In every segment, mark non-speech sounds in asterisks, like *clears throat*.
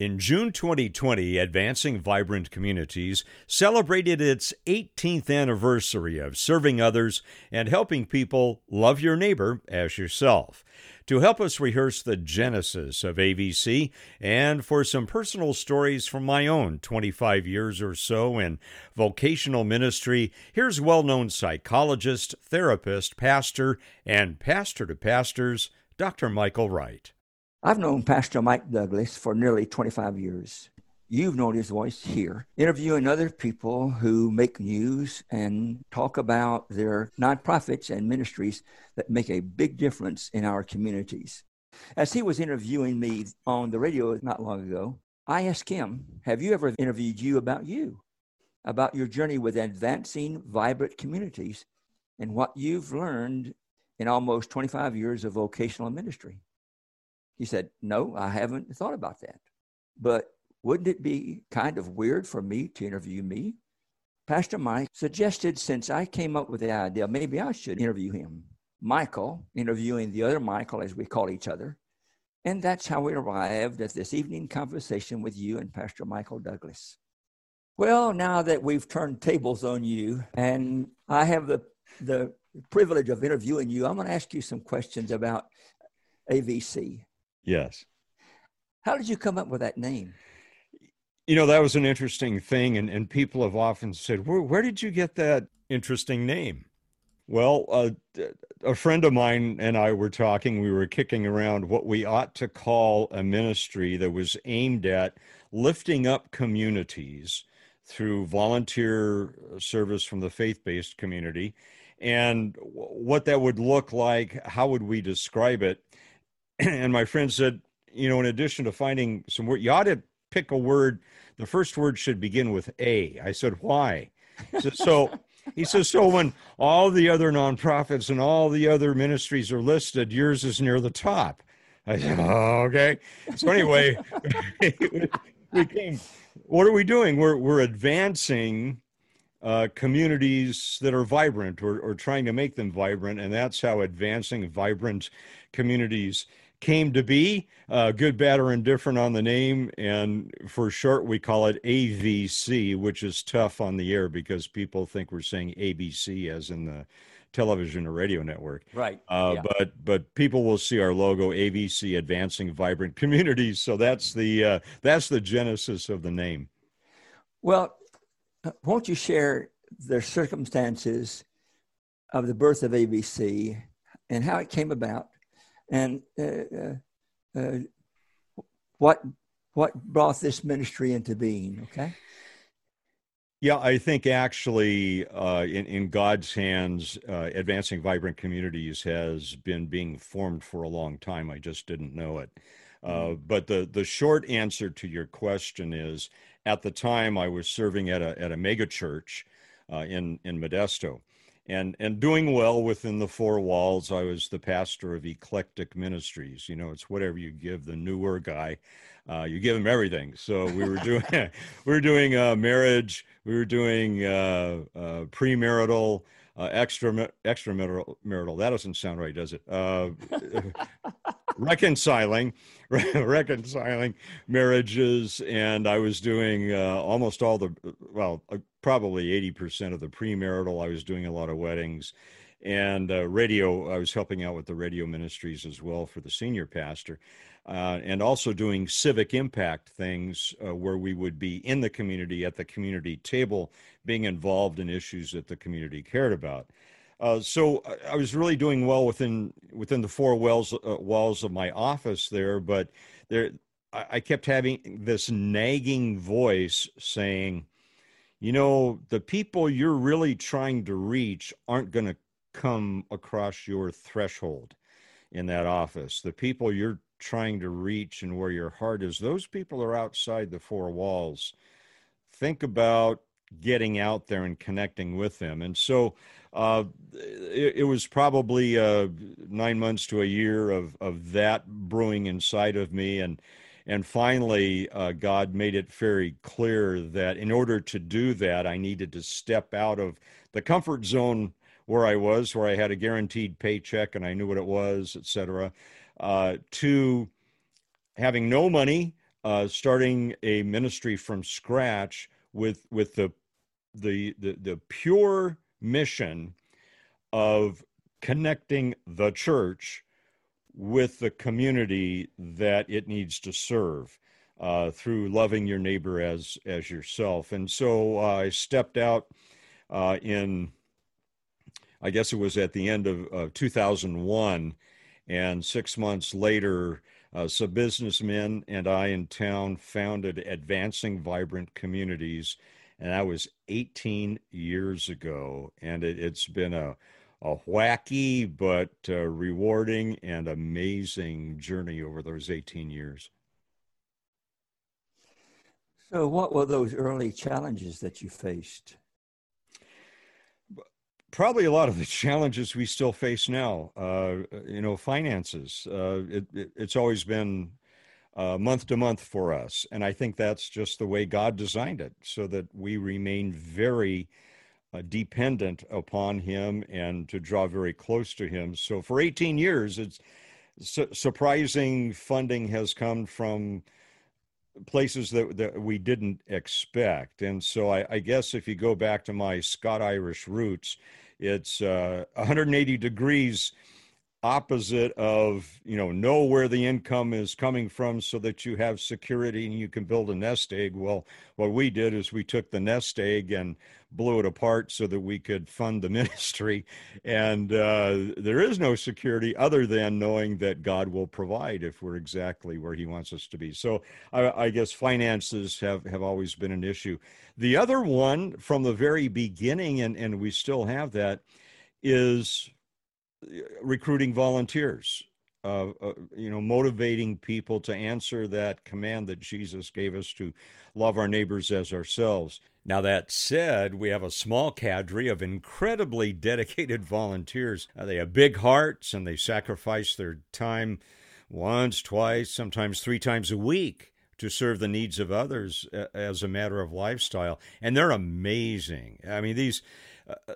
In June 2020, Advancing Vibrant Communities celebrated its 18th anniversary of serving others and helping people love your neighbor as yourself. To help us rehearse the genesis of AVC and for some personal stories from my own 25 years or so in vocational ministry, here's well known psychologist, therapist, pastor, and pastor to pastors, Dr. Michael Wright. I've known Pastor Mike Douglas for nearly 25 years. You've known his voice here, interviewing other people who make news and talk about their nonprofits and ministries that make a big difference in our communities. As he was interviewing me on the radio not long ago, I asked him, Have you ever interviewed you about you, about your journey with advancing vibrant communities and what you've learned in almost 25 years of vocational ministry? He said, No, I haven't thought about that. But wouldn't it be kind of weird for me to interview me? Pastor Mike suggested since I came up with the idea, maybe I should interview him. Michael, interviewing the other Michael, as we call each other. And that's how we arrived at this evening conversation with you and Pastor Michael Douglas. Well, now that we've turned tables on you and I have the, the privilege of interviewing you, I'm going to ask you some questions about AVC. Yes. How did you come up with that name? You know, that was an interesting thing, and, and people have often said, where, where did you get that interesting name? Well, uh, a friend of mine and I were talking, we were kicking around what we ought to call a ministry that was aimed at lifting up communities through volunteer service from the faith based community and what that would look like. How would we describe it? *clears throat* and my friend said, you know, in addition to finding some word, you ought to pick a word. The first word should begin with A. I said, why? So, so *laughs* he says, so when all the other nonprofits and all the other ministries are listed, yours is near the top. I said, oh, *laughs* okay. So anyway, *laughs* we came. What are we doing? We're we're advancing uh, communities that are vibrant or, or trying to make them vibrant, and that's how advancing vibrant communities came to be. Uh, good, bad, or indifferent on the name. And for short, we call it AVC, which is tough on the air because people think we're saying ABC as in the television or radio network. Right. Uh, yeah. But but people will see our logo AVC, Advancing Vibrant Communities. So that's the uh, that's the genesis of the name. Well, uh, won't you share the circumstances of the birth of AVC and how it came about? And uh, uh, uh, what what brought this ministry into being. Okay. Yeah, I think actually, uh, in in God's hands, uh, advancing vibrant communities has been being formed for a long time. I just didn't know it. Uh, mm-hmm. but the the short answer to your question is, at the time I was serving at a at a mega church in in Modesto, and and doing well within the four walls. I was the pastor of Eclectic Ministries. You know, it's whatever you give the newer guy, uh, you give him everything. So we were doing *laughs* *laughs* we were doing uh, marriage, we were doing uh, uh premarital. Uh, extra extramarital marital that doesn't sound right does it uh, *laughs* reconciling *laughs* reconciling marriages and i was doing uh, almost all the well uh, probably 80% of the premarital. I was doing a lot of weddings and uh, radio i was helping out with the radio ministries as well for the senior pastor uh, and also doing civic impact things uh, where we would be in the community at the community table being involved in issues that the community cared about uh, so I was really doing well within within the four walls uh, walls of my office there, but there I, I kept having this nagging voice saying, you know, the people you're really trying to reach aren't going to come across your threshold in that office. The people you're trying to reach and where your heart is, those people are outside the four walls. Think about getting out there and connecting with them. And so uh, it, it, was probably uh, nine months to a year of, of that brewing inside of me. And, and finally, uh, God made it very clear that in order to do that, I needed to step out of the comfort zone where I was, where I had a guaranteed paycheck and I knew what it was, et cetera, uh, to having no money, uh, starting a ministry from scratch with with the the the, the pure mission of connecting the church with the community that it needs to serve uh, through loving your neighbor as as yourself. And so uh, I stepped out uh, in, I guess it was at the end of 2001, and six months later. Uh, some businessmen and I in town founded Advancing Vibrant Communities, and that was 18 years ago. And it, has been a, a wacky but uh, rewarding and amazing journey over those 18 years. So, what were those early challenges that you faced? Probably a lot of the challenges we still face now. Uh, you know, finances. Uh, it, it, it's always been uh, month to month for us, and I think that's just the way God designed it, so that we remain very uh, dependent upon Him and to draw very close to Him. So, for 18 years, it's su- surprising funding has come from places that, that we didn't expect. And so I, I, guess if you go back to my Scott Irish roots, it's uh, 180 degrees opposite of you know know where the income is coming from so that you have security and you can build a nest egg. Well what we did is we took the nest egg and blew it apart so that we could fund the *laughs* ministry. And uh, there is no security other than knowing that god will provide if we're exactly where he wants us to be. So i, I guess finances have have always been an issue. The other one from the very beginning and and we still have that is recruiting volunteers, uh, uh, you know, motivating people to answer that command that Jesus gave us to love our neighbors as ourselves. Now, that said, we have a small cadre of incredibly dedicated *laughs* volunteers. Uh, they have big hearts and they sacrifice their time once, twice, sometimes three times a week to serve the needs of others uh, as a matter of lifestyle. And they're amazing. I mean, these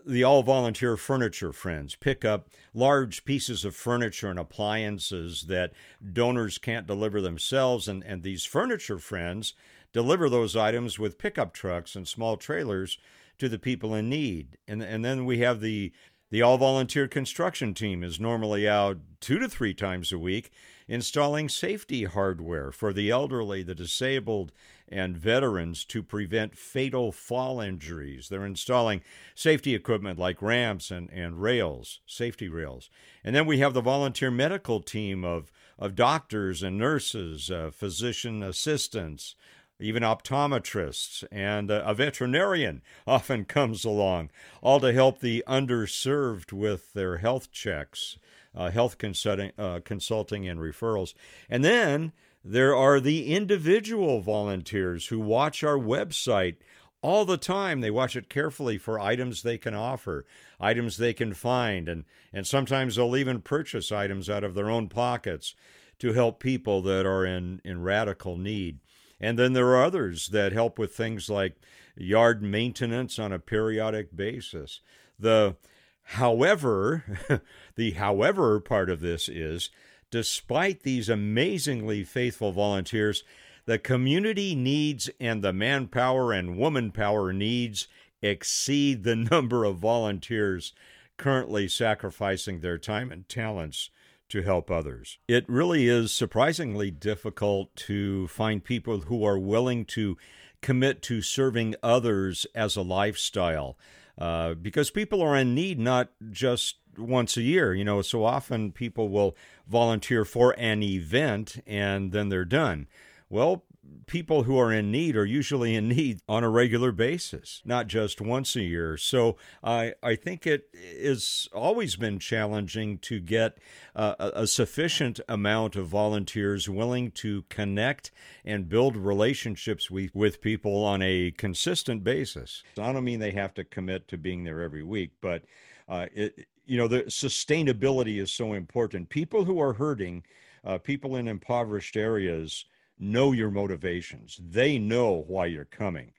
the all volunteer furniture friends. Pick up large pieces of furniture and appliances that donors can't deliver themselves and, and these furniture friends deliver those items with pickup trucks and small trailers to the people in need. And and then we have the the all volunteer construction team is normally out 2 to 3 times a week installing safety hardware for the elderly the disabled and veterans to prevent fatal fall injuries. They're installing safety equipment like ramps and, and rails, safety rails. And then we have the volunteer medical team of, of doctors and nurses, uh, physician assistants, even optometrists, and a veterinarian *laughs* often comes along, all to help the underserved with their health checks, uh, health consulting, uh, consulting, and referrals. And then there are the individual volunteers who watch our website all the time. They watch it carefully for items they can offer, items they can find, and, and sometimes they'll even purchase items out of their own pockets to help people that are in, in radical need. And then there are others that help with things like yard maintenance on a periodic basis. The however, *laughs* the however part of this is despite these amazingly faithful volunteers, the community needs and the manpower and woman power needs exceed the *laughs* number of volunteers currently sacrificing their time and talents to help others. It really is surprisingly difficult to find people who are willing to commit to serving others as a lifestyle uh, because people are in need not just once a year. You know, so often people will volunteer for an event and then they're done. Well, people who are in need are usually in need on a regular basis, not just once a year. So I I think it has always been challenging to get uh, a, sufficient amount of volunteers willing to connect and build relationships with, with people on a consistent basis. I don't mean they have to commit to being there every week, but uh, it, you know, the sustainability is so important. People who are hurting, uh, people in impoverished areas, know your motivations. They know why you're coming.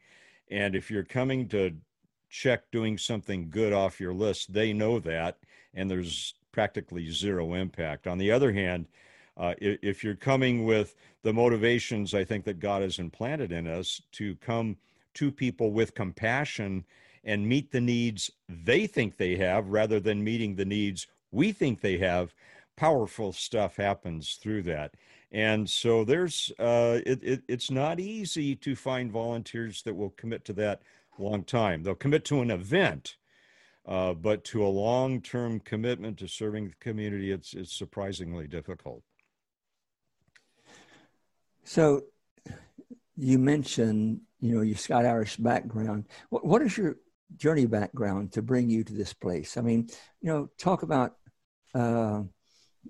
And if you're coming to check doing something good off your list, they know that, and there's practically zero impact. On the other hand, Uh, if you're coming with the motivations I think that God has implanted in us to come to people with compassion and meet the needs they think they have rather than meeting the needs we think they have, powerful stuff happens through that. And so there's uh, it, it, it's not easy to find volunteers that will commit to that long time. They'll commit to an event, uh, but to a long-term commitment to serving the community, it's it's surprisingly difficult. So, you mentioned you know your Scott Irish background. What what is your journey background to bring you to this place? I mean, you know, talk about uh,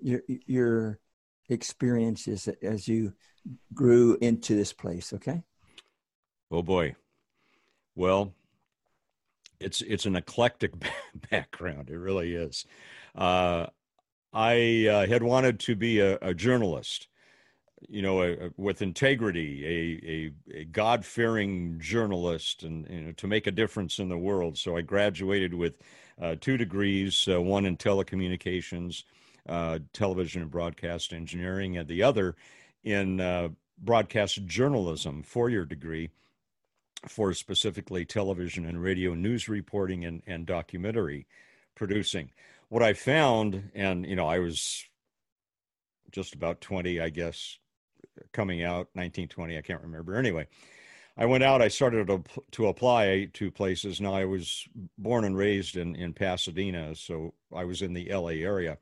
your your experiences as you grew into this place. Okay. Oh boy. Well, it's it's an eclectic *laughs* background. It really is. Uh, I uh, had wanted to be a, a journalist, you know, a, a, with integrity, a, a, God fearing journalist, and you know, to make a difference in the world. So I graduated with uh, two degrees, uh, one in telecommunications, uh, television and broadcast engineering, and the other in uh, broadcast journalism, four year degree for specifically television and radio news reporting and, and documentary producing. What I found, and you know, I was just about 20, I guess, coming out, 1920, I can't remember. Anyway, I went out, I started to, to apply to places. Now, I was born and raised in, in Pasadena, so I was in the LA area.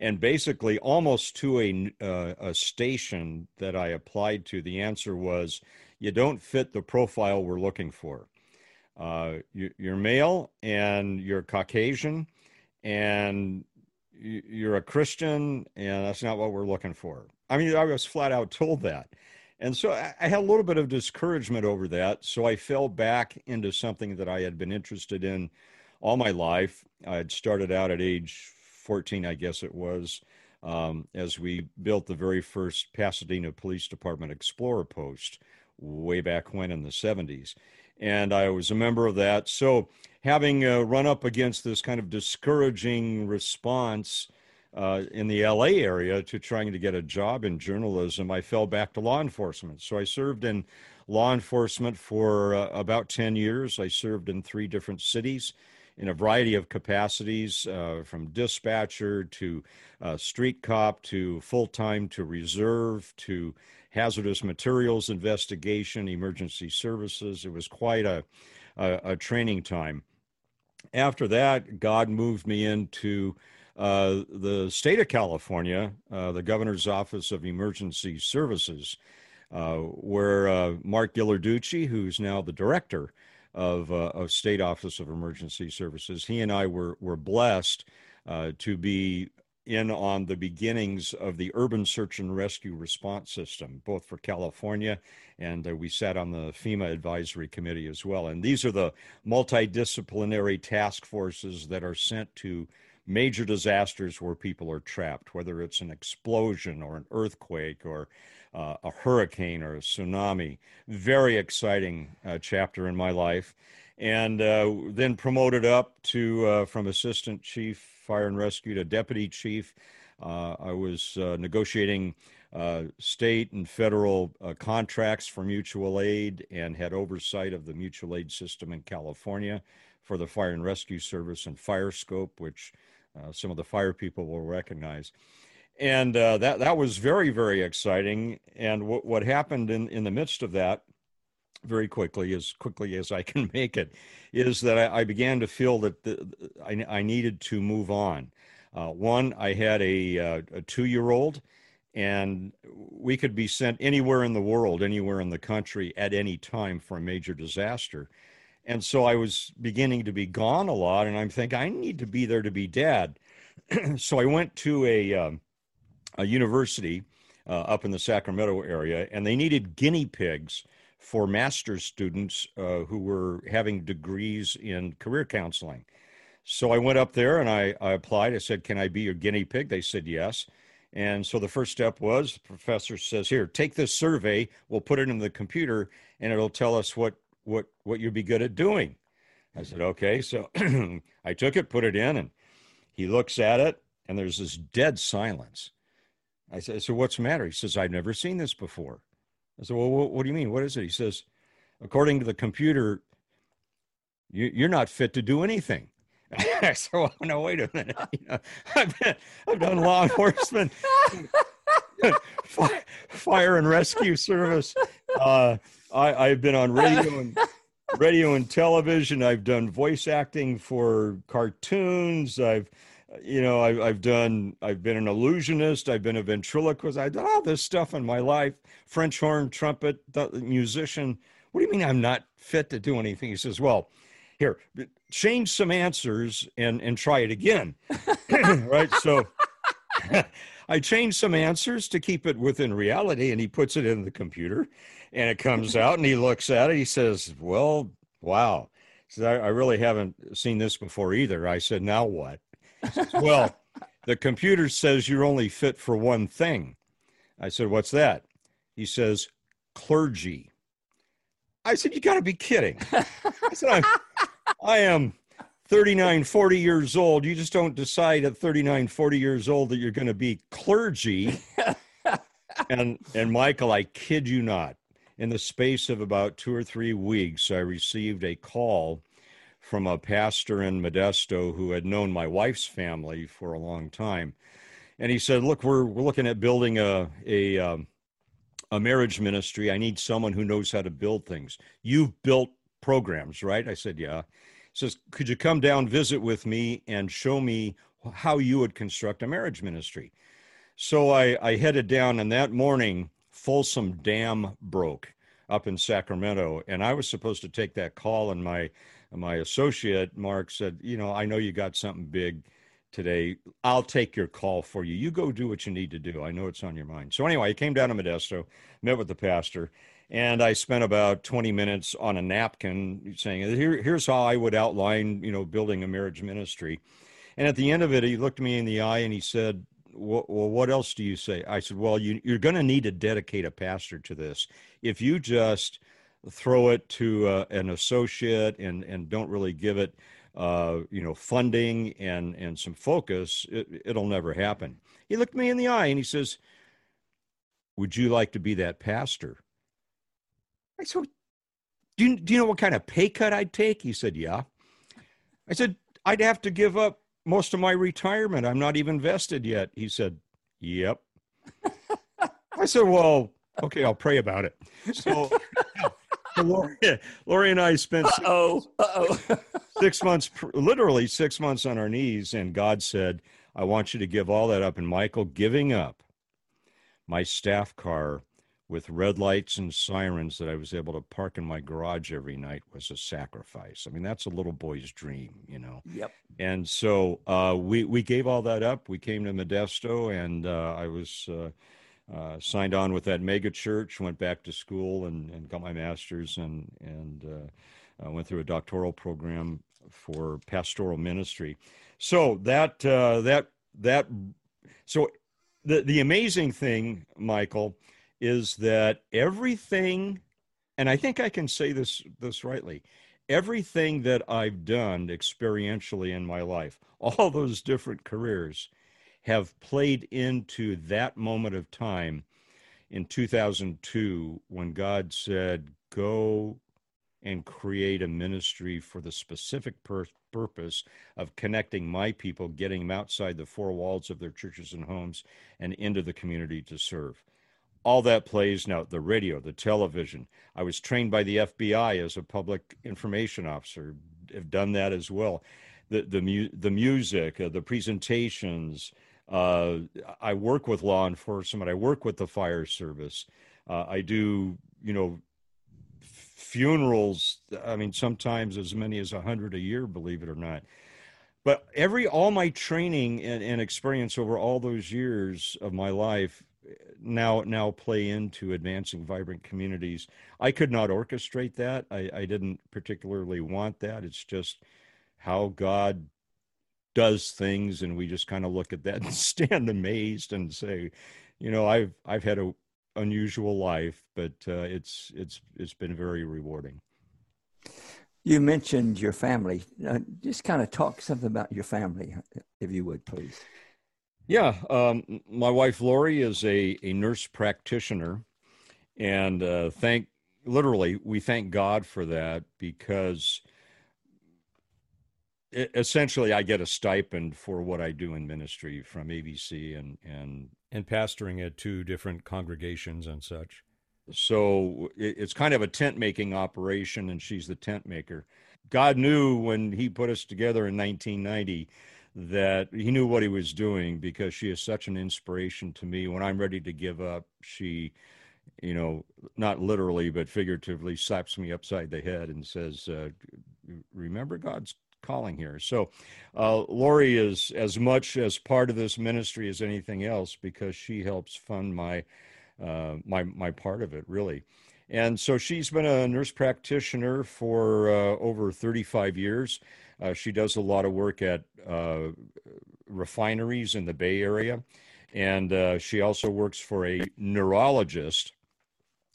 And basically, almost to a, uh, a station that I applied to, the answer was, you don't fit the profile we're looking for. Uh, you, are male and you're Caucasian and you're a Christian, and that's not what we're looking for. I mean, I was flat out told that. And so I, I had a little bit of discouragement over that. So I fell back into something that I had been interested in all my life. I had started out at age 14, I guess it was, um, as we built the very first Pasadena Police Department Explorer post way back when in the 70s. And I was a member of that. So having uh, run up against this kind of discouraging response uh, in the LA area to trying to get a job in journalism, I fell back to law enforcement. So I served in law enforcement for uh, about 10 years. I served in three different cities in a variety of capacities, uh, from dispatcher to uh, street cop to full time to reserve to hazardous materials investigation, emergency services. It was quite a, a, a training time. After that, God moved me into uh, the state of California, uh, the governor's office of emergency services, uh, where uh, Mark Ghilarducci, who's now the director of, uh, of State Office of Emergency Services, he and I were were blessed uh, to be in on the beginnings of the urban search and rescue response system, both for California and uh, we sat on the FEMA advisory committee as well. And these are the multidisciplinary task forces that are sent to major disasters where people are trapped, whether it's an explosion or an earthquake or uh, a hurricane or a tsunami. Very exciting uh, chapter in my life. And uh, then promoted up to uh, from assistant chief fire and rescue to deputy chief. Uh, I was uh, negotiating state and federal contracts for mutual aid and had oversight of the mutual aid system in California for the Fire and Rescue Service and FireScope, which uh, some of the fire people will recognize. And uh, that that was very very exciting. And what what happened in in the midst of that, very quickly as quickly as I can *laughs* make it, is that I, I began to feel that the, I, I needed to move on. Uh, one, I had a, uh, a two year old, and we could be sent anywhere in the world, anywhere in the country at any time for a major disaster. And so I was beginning to be gone a lot, and I'm thinking I need to be there to be dad. *clears throat* so I went to a um, a university uh, up in the Sacramento area, and they needed guinea pigs for master's students uh, who were having degrees in career counseling. So I went up there and I, I applied. I said, "Can I be your guinea pig?" They said yes. And so the first step was the professor says, Here, take this survey, we'll put it in the computer, and it'll tell us what what what you'd be good at doing. I said, okay. So *clears throat* I took it, put it in, and he looks at it, and there's this dead silence. I said, so what's the matter? He says, I've never seen this before. I said, well, what, what do you mean? What is it? He says, according to the computer, you, are not fit to do anything. *laughs* I said, well, no, wait a minute. *laughs* You know, I've, been, I've done law enforcement, *laughs* fire and rescue service. Uh, I, I've been on radio and radio and television. I've done voice acting for cartoons. I've you know, I've, I've done, I've been an illusionist, I've been a ventriloquist, I've done all this stuff in my life French horn, trumpet, musician. What do you mean I'm not fit to do anything? He says, Well, here, change some answers and, and try it again. *laughs* right. So *laughs* I changed some answers to keep it within reality, and he puts it in the computer and it comes out and he looks at it. He says, Well, wow. He Says, I, I really haven't seen this before either. I said, Now what? Well, the computer says you're only fit for one thing. I said, What's that? He says, clergy. I said, You got to be kidding. I said, I'm, I am 39, 40 years old. You just don't decide at 39, 40 years old that you're going to be clergy. and, and Michael, I kid you not, in the space of about two or three weeks, I received a call from a pastor in Modesto who had known my wife's family for a long time. And he said, Look, we're, we're looking at building a, a, um, a marriage ministry. I need someone who knows how to build things. You've built programs, right? I said, Yeah. He says, Could you come down, visit with me, and show me how you would construct a marriage ministry? So I, I headed down, and that morning, Folsom Dam broke up in Sacramento. And I was supposed to take that call, and my my associate Mark said, "You know, I know you got something big today. I'll take your call for you. You go do what you need to do. I know it's on your mind." So anyway, I came down to Modesto, met with the pastor, and I spent about 20 minutes on a napkin saying, Here, "Here's how I would outline, you know, building a marriage ministry." And at the end of it, he looked me in the eye and he said, well, what else do you say? I said, well, you, you're going to need to dedicate a pastor to this. If you just throw it to uh, an associate and and don't really give it uh, you know funding and and some focus, it, it'll never happen. He looked me in the eye and he says, "Would you like to be that pastor?" I said, "Do you, do you know what kind of pay cut I'd take?" He said, "Yeah." I said, "I'd have to give up most of my retirement. I'm not even vested yet." He said, "Yep." I said, "Well." Okay, I'll pray about it. So Lori, Lori and I spent six months, literally six months on our knees, and God said, "I want you to give all that up." And Michael, giving up my staff car with red lights and sirens that I was able to park in my garage every night was a sacrifice. I mean, that's a little boy's dream, you know. Yep. And so uh, we we gave all that up. We came to Modesto, and uh, I was. Uh, uh, signed on with that mega church, went back to school and, and got my master's and, and uh, went through a doctoral program for pastoral ministry. So that, uh, that, that, so the, the amazing thing, Michael, is that everything, and I think I can say this, this rightly, everything that I've done experientially in my life, *laughs* all those different careers, have played into that moment of time in 2002 when God said, Go and create a ministry for the specific pur- purpose of connecting my people, getting them outside the four walls of their churches and homes and into the community to serve. All that plays now the radio, the television. I was trained by the FBI as a public information officer, have done that as well. The, the, mu- the music, uh, the presentations, uh, I work with law enforcement. I work with the fire service. Uh, I do, you know, funerals. I mean, sometimes as many as a hundred a year, believe it or not. But every all my training and, and experience over all those years of my life now now play into advancing vibrant communities. I could not orchestrate that. I, I didn't particularly want that. It's just how God does things and we just kind of look at that *laughs* and stand amazed and say you know i've i've had a unusual life but uh, it's it's it's been very rewarding you mentioned your family uh, just kind of talk something about your family if you would please Yeah, um, my wife Lori is a, a nurse practitioner, and uh, thank literally we thank God for that because essentially I get a stipend for what I do in ministry from AVC and and and pastoring at two different congregations and such. So it, it's kind of a tent making operation, and she's the tent maker. God knew when He put us together in 1990 that he knew what he was doing because she is such an inspiration to me. When I'm ready to give up, she, you know, not literally but figuratively, slaps me upside the head and says, uh, "Remember God's calling here." So, uh, Lori is as much as part of this ministry as anything else because she helps fund my uh, my my part of it really. And so she's been a nurse practitioner for uh, over 35 years. Uh, she does a lot of work at uh, refineries in the Bay Area. And uh, she also works for a neurologist.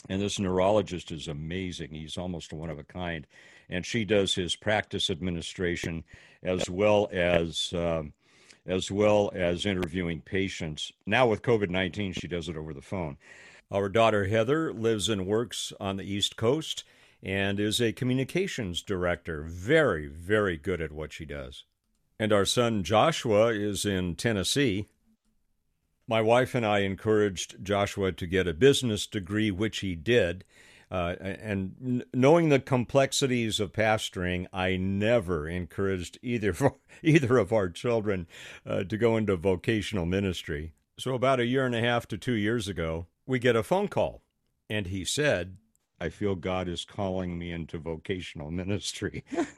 And this neurologist is amazing. He's almost one of a kind. And she does his practice administration as well as. Um, as well as interviewing patients. Now, with COVID 19, she does it over the phone. Our daughter Heather lives and works on the East Coast and is a communications director. Very, very good at what she does. And our son Joshua is in Tennessee. My wife and I encouraged Joshua to get a business degree, which he did. Uh, and knowing the complexities of pastoring, I never encouraged either *laughs* either of our children uh, to go into vocational ministry. So about a year and a half to two years ago, we get a phone call, and he said, I feel God is calling me into vocational ministry. *laughs*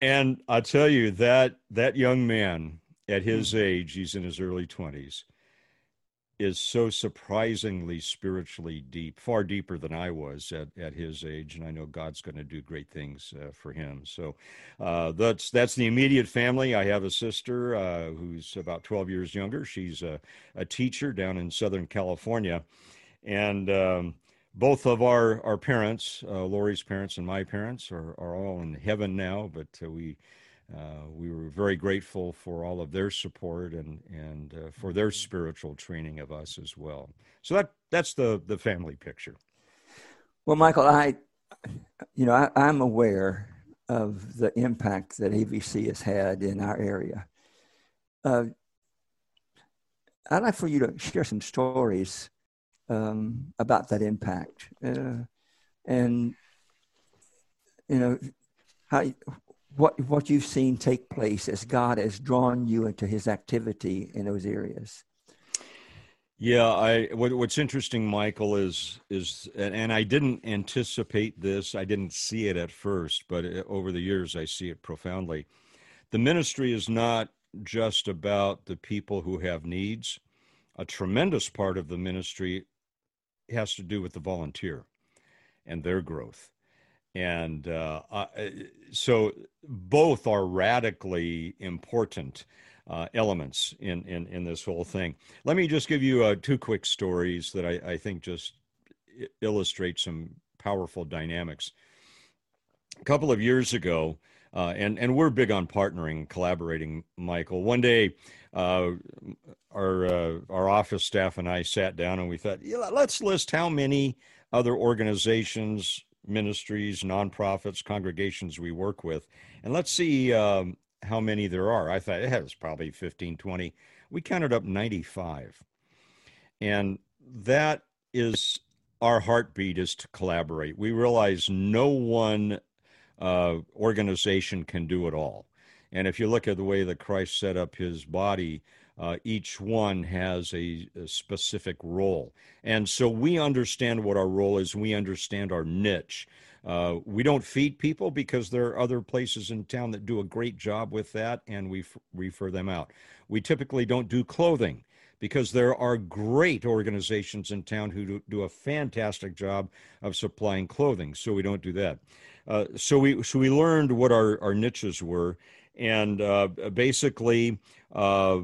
and I'll tell you that that young man at his hmm. age, he's in his early 20s, is so surprisingly spiritually deep, far deeper than I was at, at his age. And I know God's going to do great things uh, for him. So uh, that's that's the immediate family. I have a sister uh, who's about 12 years younger. She's a, a teacher down in Southern California. And um, both of our our parents, uh, Lori's parents and my parents, are are all in heaven now. But uh, we uh, we were very grateful for all of their support and and uh, for their spiritual training of us as well. So that that's the the family picture. Well, Michael, I you know I, I'm aware of the impact that AVC has had in our area. Uh, I'd like for you to share some stories um, about that impact, uh, and you know how what what you've seen take place as God has drawn you into His activity in those areas. Yeah, I what, what's interesting, Michael, is is and I didn't anticipate this. I didn't see it at first, but uh, over the years, I see it profoundly. The ministry is not just about the people who have needs. A tremendous part of the ministry has to do with the volunteer and their growth. And uh, uh, so both are radically important uh, elements in, in, in this whole thing. Let me just give you uh, two quick stories that I, I think just illustrate some powerful dynamics. A couple of years ago, uh, and and we're big on partnering, collaborating. Michael, one day, uh, our uh, our office staff and I sat down and we thought, yeah, let's list how many other organizations, ministries, nonprofits, congregations we work with, and let's see um, how many there are. I thought it was probably 15, 20. We counted up 95, and that is our heartbeat is to collaborate. We realize no one uh, organization can do it all. And if you look at the way that Christ set up his body, uh, each one has a, a, specific role. And so we understand what our role is, we understand our niche. Uh, we don't feed people because there are other places in town that do a great job with that, and we f- refer them out. We typically don't do clothing because there are great organizations in town who do, do a fantastic job of supplying clothing, so we don't do that. Uh, so we so we learned what our, our niches were, and uh, basically uh,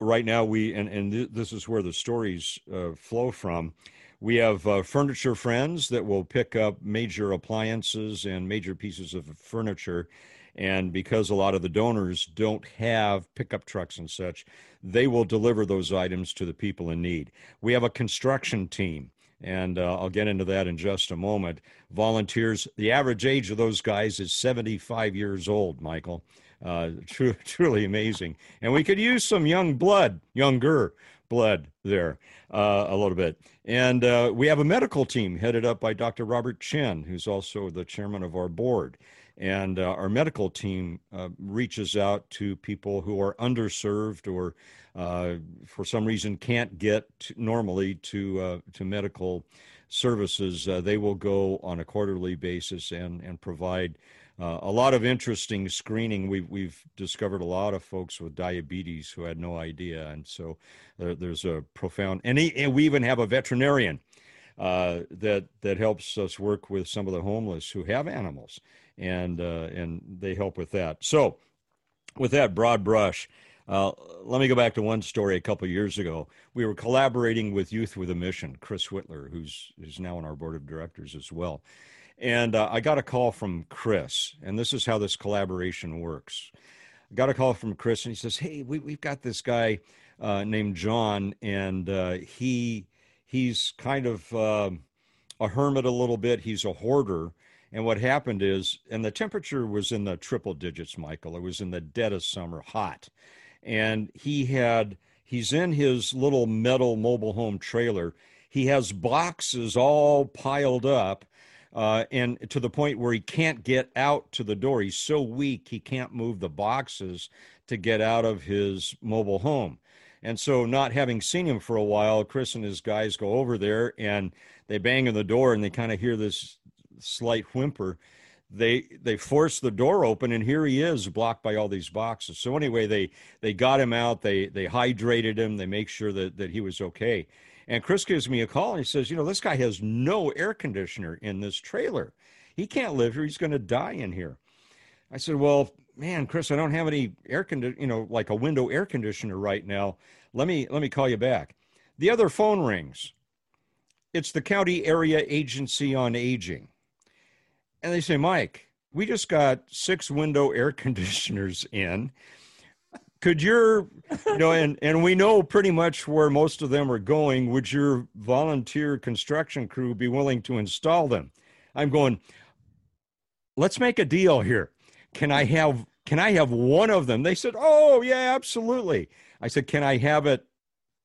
right now we and and th- this is where the stories uh, flow from. We have uh, furniture friends that will pick up major appliances and major pieces of furniture, And because a lot of the donors don't have pickup trucks and such, they will deliver those items to the people in need. We have a construction team and uh, I'll get into that in just a moment. Volunteers, the average age of those guys is 75 years old, Michael. Uh, true, *laughs* truly amazing. And we could use some young blood, younger blood there uh, a little bit. And uh, we have a medical team headed up by Dr. Robert Chen, who's also the chairman of our board. And uh, our medical team uh, reaches out to people who are underserved or uh, for some reason can't get normally to uh, to medical services. They will go on a quarterly basis and and provide. Uh, a lot of interesting screening. We've we've discovered a lot of folks with diabetes who had no idea, and so there's a profound. And, he, and we even have a veterinarian uh, that that helps us work with some of the homeless who have animals, and uh, and they help with that. So, with that broad brush, uh, let me go back to one story a couple years ago. We were collaborating with Youth with a Mission, Chris Whitler, who's who's now on our board of directors as well. And uh, I got a call from Chris, and this is how this collaboration works. I got a call from Chris, and he says, "Hey, we, we've got this guy uh, named John, and uh, he he's kind of um, a hermit a little bit. He's a hoarder." And what happened is, and the temperature was in the triple digits, Michael. It was in the dead of summer, hot and he had he's in his little metal mobile home trailer. He has boxes all piled up, uh, and to the point where he can't get out to the door. He's so weak he can't move the boxes to get out of his mobile home. And so, not having seen him for a while, Chris and his guys go over there and they bang on the door and they kind of hear this slight whimper. They they force the door open and here he is blocked by all these boxes. So anyway they they got him out. They they hydrated him. They make sure that that he was okay and chris gives me a call and he says you know this guy has no air conditioner in this trailer. He can't live here. He's going to die in here. I said well man chris i don't have any air condi- you know like a window air conditioner right now. Let me let me call you back. The other phone rings. It's the county area agency on aging. And they say, Mike, we just got six window air *laughs* conditioners in. Could your, you know, and, and we know pretty much where most of them are going. Would your volunteer construction crew be willing to install them? I'm going, let's make a deal here. Can I have can I have one of them? They said, Oh, yeah, absolutely. I said, Can I have it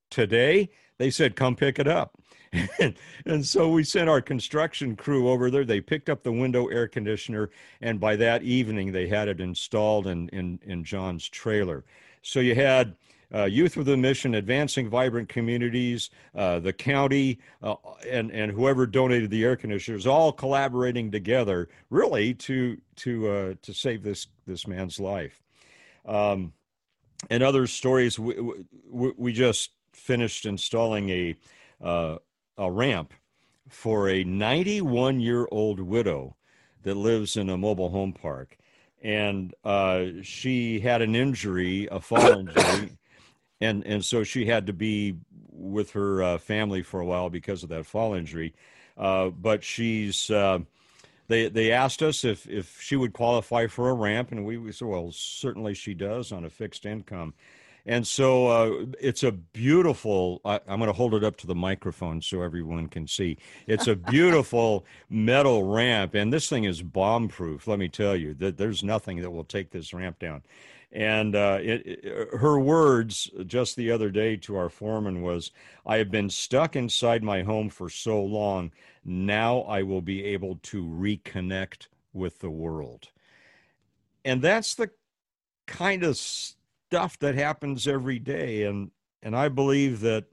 today? They said, Come pick it up. *laughs* and, so we sent our construction crew over there. They picked up the window air conditioner, and by that evening, they had it installed in, in, in John's trailer. So you had uh, Youth with a Mission, Advancing Vibrant Communities, uh, the county, uh, and and whoever donated the air conditioners, all collaborating together, really to to uh, to save this this man's life. Um, and other stories, we, we, we just finished installing a uh, a ramp for a 91 year old widow that lives in a mobile home park. And uh, she had an injury, a fall *coughs* injury, and, and so she had to be with her uh, family for a while because of that fall injury. Uh, but she's, uh, they, they asked us if, if she would qualify for a ramp, and we, we said, well, certainly she does on a fixed income. And so uh, it's a beautiful, I, am going to hold it up to the microphone so everyone can see. It's a beautiful metal ramp, and this thing is bomb proof, let me tell you. that There's nothing that will take this ramp down. And uh, it, it, her words just the other day to our foreman was, I have been stuck inside my home for so long. Now I will be able to reconnect with the world. And that's the kind of stuff that happens every day. And and I believe that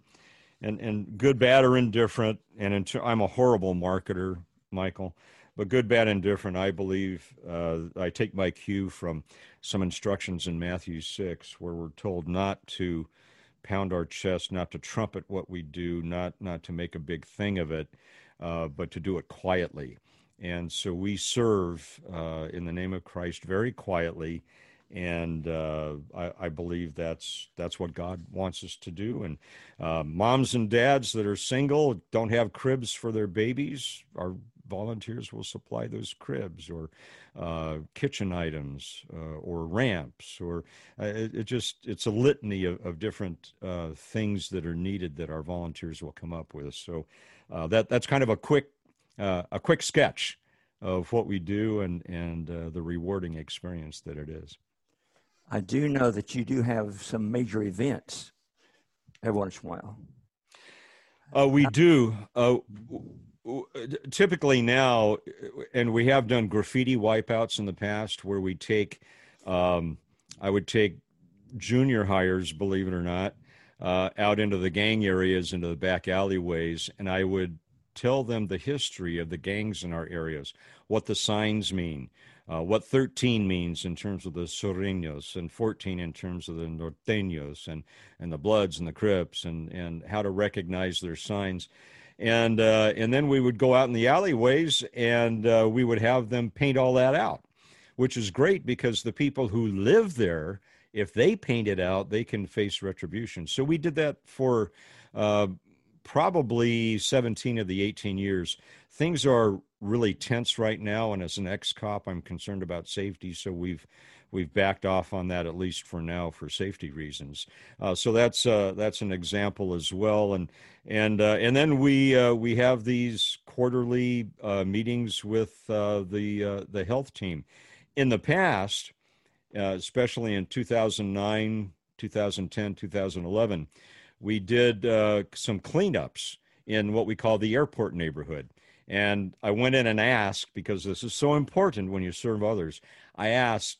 and and good bad or indifferent and I'm a horrible marketer Michael but good bad indifferent I believe uh, I take my cue from some instructions in Matthew 6 where we're told not to pound our chest not to trumpet what we do not not to make a big thing of it uh, but to do it quietly. And so we serve uh, in the name of Christ very quietly and uh, I, I, believe that's that's what God wants us to do. And uh, moms and dads that are single don't have cribs for their babies. Our volunteers will supply those cribs or uh, kitchen items uh, or ramps or uh, it, it, just it's a litany of, of different uh, things that are needed that our volunteers will come up with. So that that's kind of a quick a quick sketch of what we do and and the rewarding experience that it is. I do know that you do have some major events every once in a while. Uh, we do. Uh, typically now, and we have done graffiti wipeouts in the past where we take, um, I would take junior hires, believe it or not, uh, out into the gang areas, into the back alleyways, and I would tell them the history of the gangs in our areas, what the signs mean, uh, what 13 means in terms of the Sureños and 14 in terms of the Norteños and, and the Bloods and the Crips and, and how to recognize their signs. And, uh, and then we would go out in the alleyways and uh, we would have them paint all that out, which is great because the people who live there, if they paint it out, they can face retribution. So we did that for uh, probably 17 of the 18 years. Things are really tense right now, and as an ex-cop, I'm concerned about safety. So we've we've backed off on that at least for now for safety reasons. Uh, so that's uh, that's an example as well. And and uh, and then we uh, we have these quarterly uh, meetings with uh, the the health team. In the past, especially in 2009, 2010, 2011, we did some cleanups in what we call the airport neighborhood. And I went in and asked, because this is so important when you serve others, I asked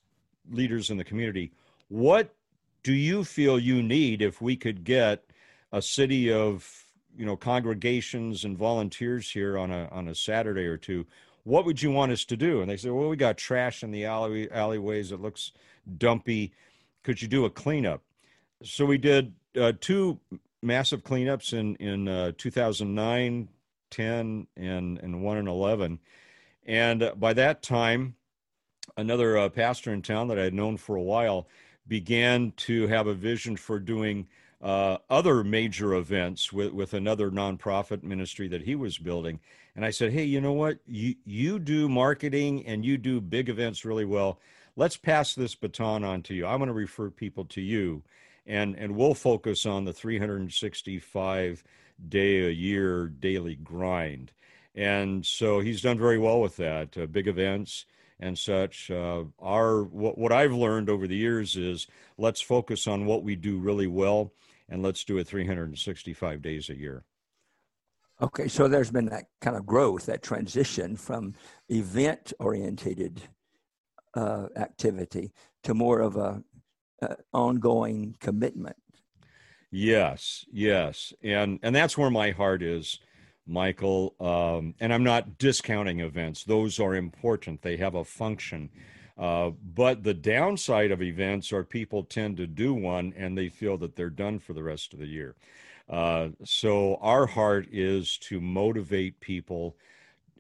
leaders in the community, what do you feel you need if we could get a city of you know congregations and volunteers here on a on a Saturday or two? What would you want us to do? And they said, well, we got trash in the alley alleyways. It looks dumpy. Could you do a cleanup? So we did uh, two massive cleanups in in uh, 2009 10 and, and 1 and 11. And uh, by that time, another uh, pastor in town that I had known for a while began to have a vision for doing uh, other major events with, with another nonprofit ministry that he was building. And I said, hey, you know what? You, you do marketing and you do big events really well. Let's pass this baton on to you. I'm going to refer people to you, and, and we'll focus on the 365 day a year daily grind. And so he's done very well with that, uh, big events and such. Uh, our what, what I've learned over the years is let's focus on what we do really well, and let's do it 365 days a year. Okay, so there's been that kind of growth, that transition from event oriented uh, activity to more of a, a ongoing commitment Yes, yes, and and that's where my heart is, Michael. Um, and I'm not discounting events; those are important. They have a function. Uh, but the downside of events are people tend to do one and they feel that they're done for the rest of the year. Uh, so our heart is to motivate people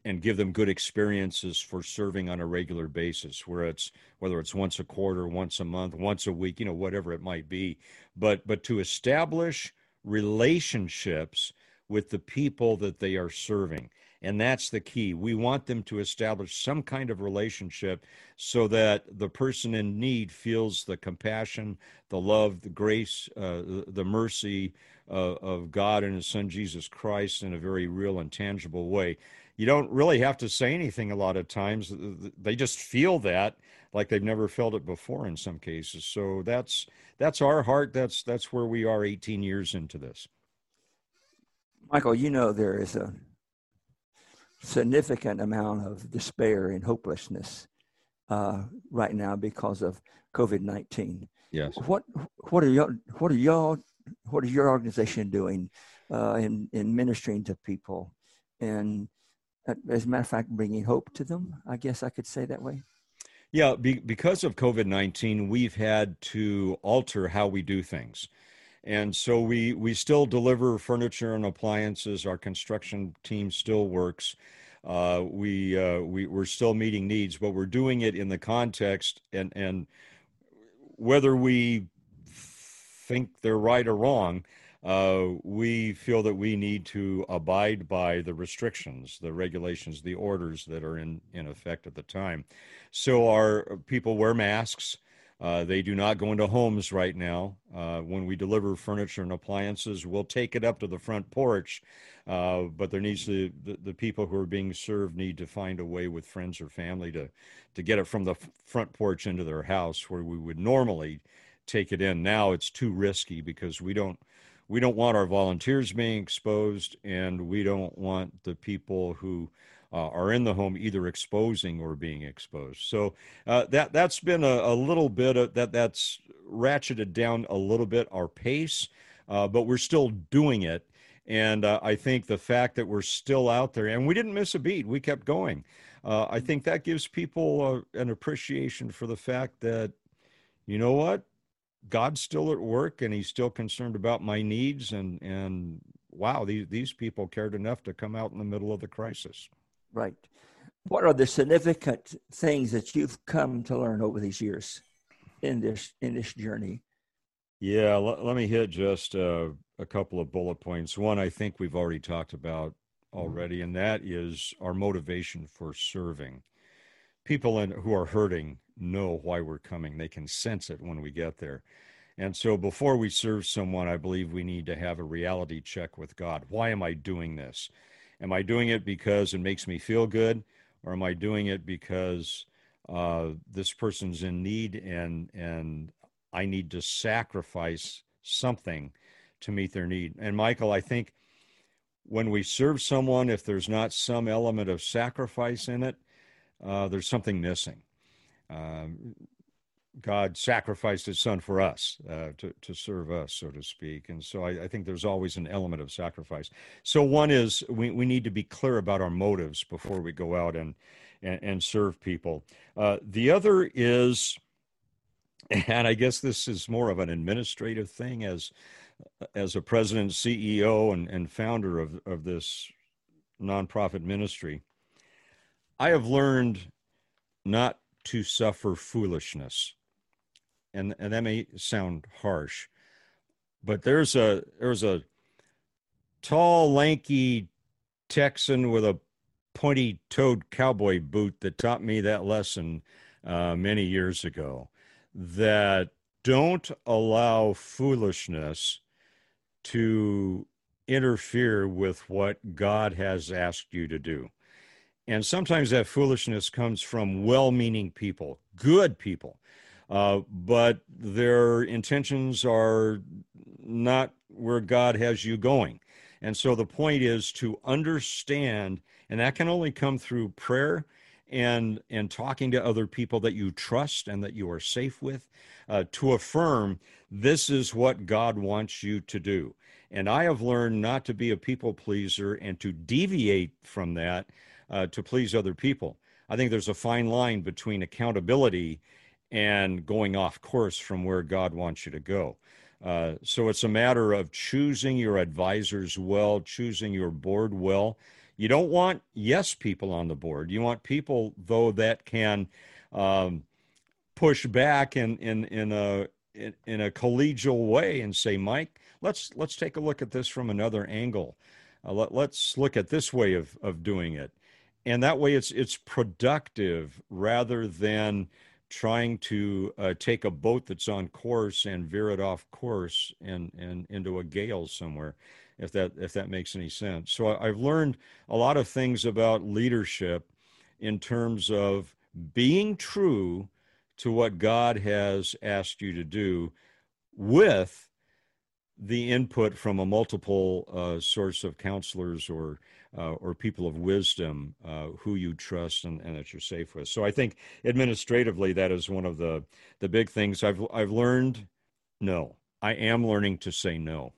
and give them good experiences for serving on a regular basis where it's whether it's once a quarter once a month once a week you know whatever it might be but but to establish relationships with the people that they are serving. And that's the key. We want them to establish some kind of relationship so that the person in need feels the compassion the love the grace uh, the mercy uh, of god and his son jesus christ in a very real and tangible way. You don't really have to say anything a lot of times. They just feel that like they've never felt it before in some cases. So that's that's our heart. That's that's where we are 18 years into this. Michael, you know there is a significant amount of despair and hopelessness uh, right now because of COVID 19. Yes. What what are y'all what are y'all what is your organization doing uh, in in ministering to people and as a matter of fact, bringing hope to them. I guess I could say that way. Yeah, be, because of COVID 19, we've had to alter how we do things. And so we, we still deliver furniture and appliances. Our construction team still works. Uh, we, uh, we, we're still meeting needs, but we're doing it in the context and, and whether we think they're right or wrong, uh, we feel that we need to abide by the restrictions, the regulations, the orders that are in, in effect at the time. So our people wear masks. Uh, they do not go into homes right now. Uh, when we deliver furniture and appliances, we'll take it up to the front porch. Uh, but there needs to the, the people who are being served need to find a way with friends or family to to get it from the front porch into their house where we would normally take it in. Now it's too risky because we don't we don't want our volunteers being exposed, and we don't want the people who uh, are in the home either exposing or being exposed. So uh, that that's been a, a, little bit of that that's ratcheted down a little bit our pace, uh, but we're still doing it. And uh, I think the fact that we're still out there and we didn't miss a beat, we kept going. Uh, I think that gives people uh, an appreciation for the fact that, you know what, God's still at work and he's still concerned about my needs and and wow these these people cared enough to come out in the middle of the crisis. Right. What are the significant things that you've come to learn over these years in this in this journey? Yeah, let, let me hit just uh, a couple of bullet points. One I think we've already talked about already and that is our motivation for serving. People in, who are hurting know why we're coming. They can sense it when we get there. And so before we serve someone, I believe we need to have a reality check with God. Why am I doing this? Am I doing it because it makes me feel good? Or am I doing it because uh, this person's in need and, and I need to sacrifice something to meet their need? And Michael, I think when we serve someone, if there's not some element of sacrifice in it, uh, there's something missing um, God sacrificed his son for us uh, to, to serve us, so to speak. And so I, I, think there's always an element of sacrifice. So one is we, we need to be clear about our motives before we go out and, and, and serve people. Uh, the other is, and I guess this is more of an administrative thing as, as a president, CEO, and, and founder of, of this nonprofit ministry, I have learned not to suffer foolishness. And, and that may sound harsh, but there's a there's a tall, lanky Texan with a pointy toed cowboy boot that taught me that lesson uh, many years ago that don't allow foolishness to interfere with what God has asked you to do. And sometimes that foolishness comes from well meaning people, good people, uh, but their intentions are not where God has you going. And so the point is to understand, and that can only come through prayer and and talking to other people that you trust and that you are safe with uh, to affirm this is what God wants you to do. And I have learned not to be a people pleaser and to deviate from that uh, to please other people. I think there's a fine line between accountability and going off course from where God wants you to go. Uh, so it's a matter of choosing your advisors well, choosing your board well. You don't want yes people on the board. You want people, though, that can um, push back in in in a in, in, a collegial way and say, Mike, let's let's take a look at this from another angle. Uh, let, us look at this way of of doing it and that way it's it's productive rather than trying to uh, take a boat that's on course and veer it off course and and into a gale somewhere if that if that makes any sense. So i've learned a lot of things about leadership in terms of being true to what god has asked you to do with the input from a multiple uh, source of counselors or uh, or people of wisdom uh, who you trust and, and, that you're safe with. So I think administratively that is one of the the big things I've I've learned. No, I am learning to say no,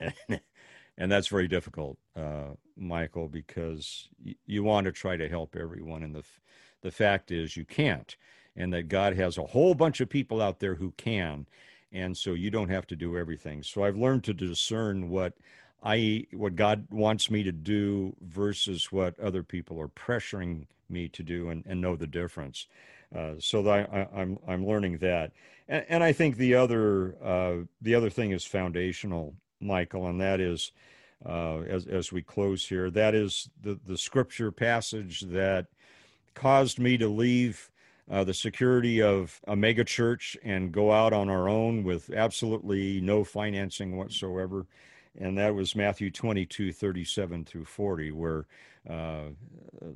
*laughs* and that's very difficult, uh, Michael, because y- you want to try to help everyone, and the f- the fact is you can't, and that God has a whole bunch of people out there who can. And so you don't have to do everything. So I've learned to discern what I what God wants me to do versus what other people are pressuring me to do and, and know the difference. Uh, so I, am I'm, I'm learning that, and, and I think the other uh, the other thing is foundational, Michael, and that is uh, as as we close here, that is the the scripture passage that caused me to leave uh, the security of a megachurch and go out on our own with absolutely no financing whatsoever. And that was Matthew 22, 37 through 40, where uh,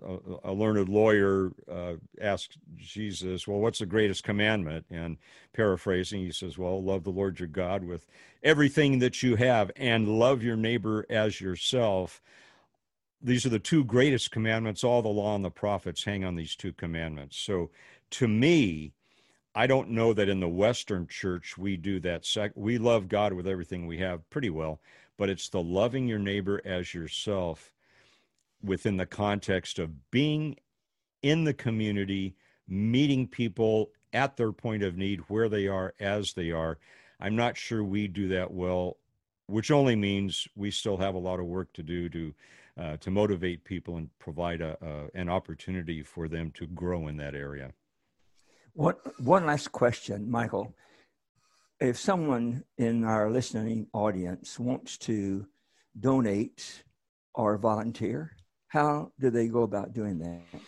a, a, learned lawyer uh, asked Jesus, Well, what's the greatest commandment? And paraphrasing, he says, Well, love the Lord your God with everything that you have and love your neighbor as yourself these are the two greatest commandments. All the law and the prophets hang on these two commandments. So to me, I don't know that in the Western church we do that. Sec- we love God with everything we have pretty well, but it's the loving your neighbor as yourself within the context of being in the community, meeting people at their point of need, where they are, as they are. I'm not sure we do that well, which only means we still have a lot of work to do to uh, to motivate people and provide a, an opportunity for them to grow in that area. One, one last question, Michael. If someone in our listening audience wants to donate or volunteer, how do they go about doing that?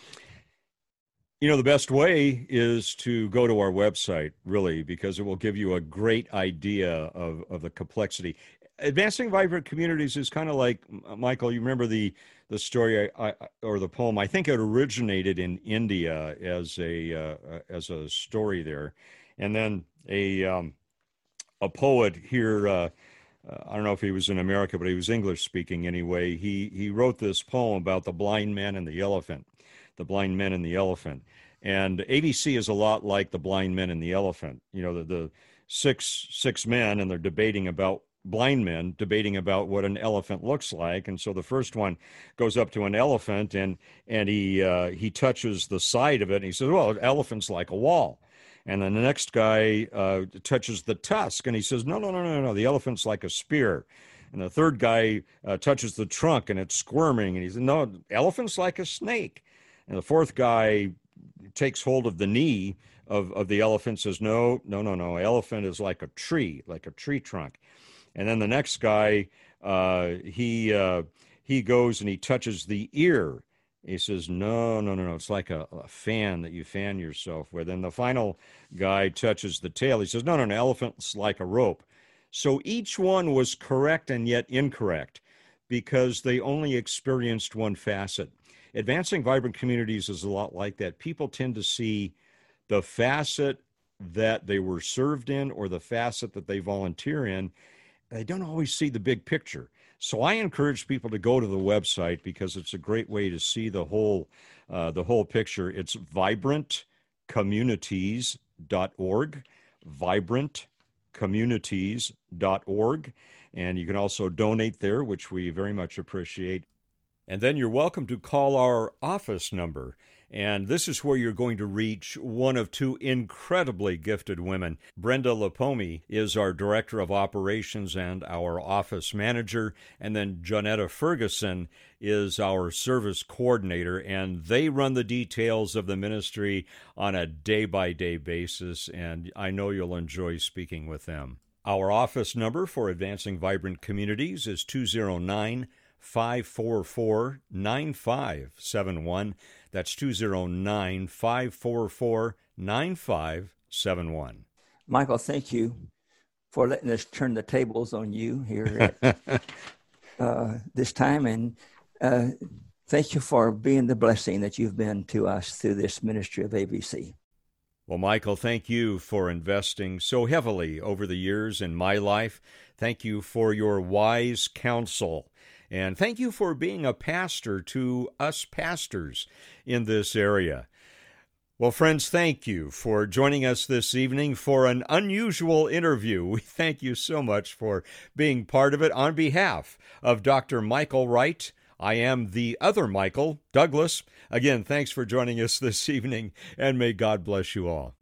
You know, the best way is to go to our website, really, because it will give you a great idea of, of the complexity. Advancing Vibrant Communities is kind of like, Michael, you remember the the story I, I, or the poem. I think it originated in India as a uh, uh, as a story there, and then a um, a poet here. Uh, uh, I don't know if he was in America, but he was English speaking anyway. He he wrote this poem about the blind man and the elephant, the blind men and the elephant. And AVC is a lot like the blind men and the elephant. You know, the, the six six men, and they're debating about blind men debating about what an elephant looks like and so the first one goes up to an elephant and and he uh, he touches the side of it and he says well an elephant's like a wall and then the next guy uh, touches the tusk and he says no no no no no the elephant's like a spear and the third guy uh, touches the trunk and it's squirming and he says no elephant's like a snake and the fourth guy takes hold of the knee of, of the elephant says no no no no elephant is like a tree like a tree trunk and then the next guy, uh, he uh, he goes and he touches the ear. He says, "No, no, no, no. It's like a, a, fan that you fan yourself with." And the final guy touches the tail. He says, "No, no, an elephant's like a rope." So each one was correct and yet incorrect because they only experienced one facet. Advancing vibrant communities is a lot like that. People tend to see the facet that they were served in or the facet that they volunteer in they don't always see the big picture. So I encourage people to go to the website because it's a great way to see the whole uh, the whole picture. It's vibrantcommunities.org, vibrantcommunities.org, and you can also donate there, which we very much appreciate. And then you're welcome to call our office number. And this is where you're going to reach one of two incredibly gifted women. Brenda Lapomi is our Director of Operations and our office manager. And then Janetta Ferguson is our service coordinator. And they run the details of the ministry on a day by day basis. And I know you'll enjoy speaking with them. Our office number for Advancing Vibrant Communities is 209 544 9571. That's 209 544 9571. Michael, thank you for letting us turn the tables on you here at, *laughs* uh, this time. And uh, thank you for being the blessing that you've been to us through this ministry of AVC. Well, Michael, thank you for investing so heavily over the years in my life. Thank you for your wise counsel and thank you for being a pastor to us pastors in this area. Well, friends, thank you for joining us this evening for an unusual interview. *laughs* We thank you so much for being part of it. On behalf of Dr. Michael Wright, I am the other Michael, Douglas. Again, thanks for joining us this *laughs* evening, and may God bless you all.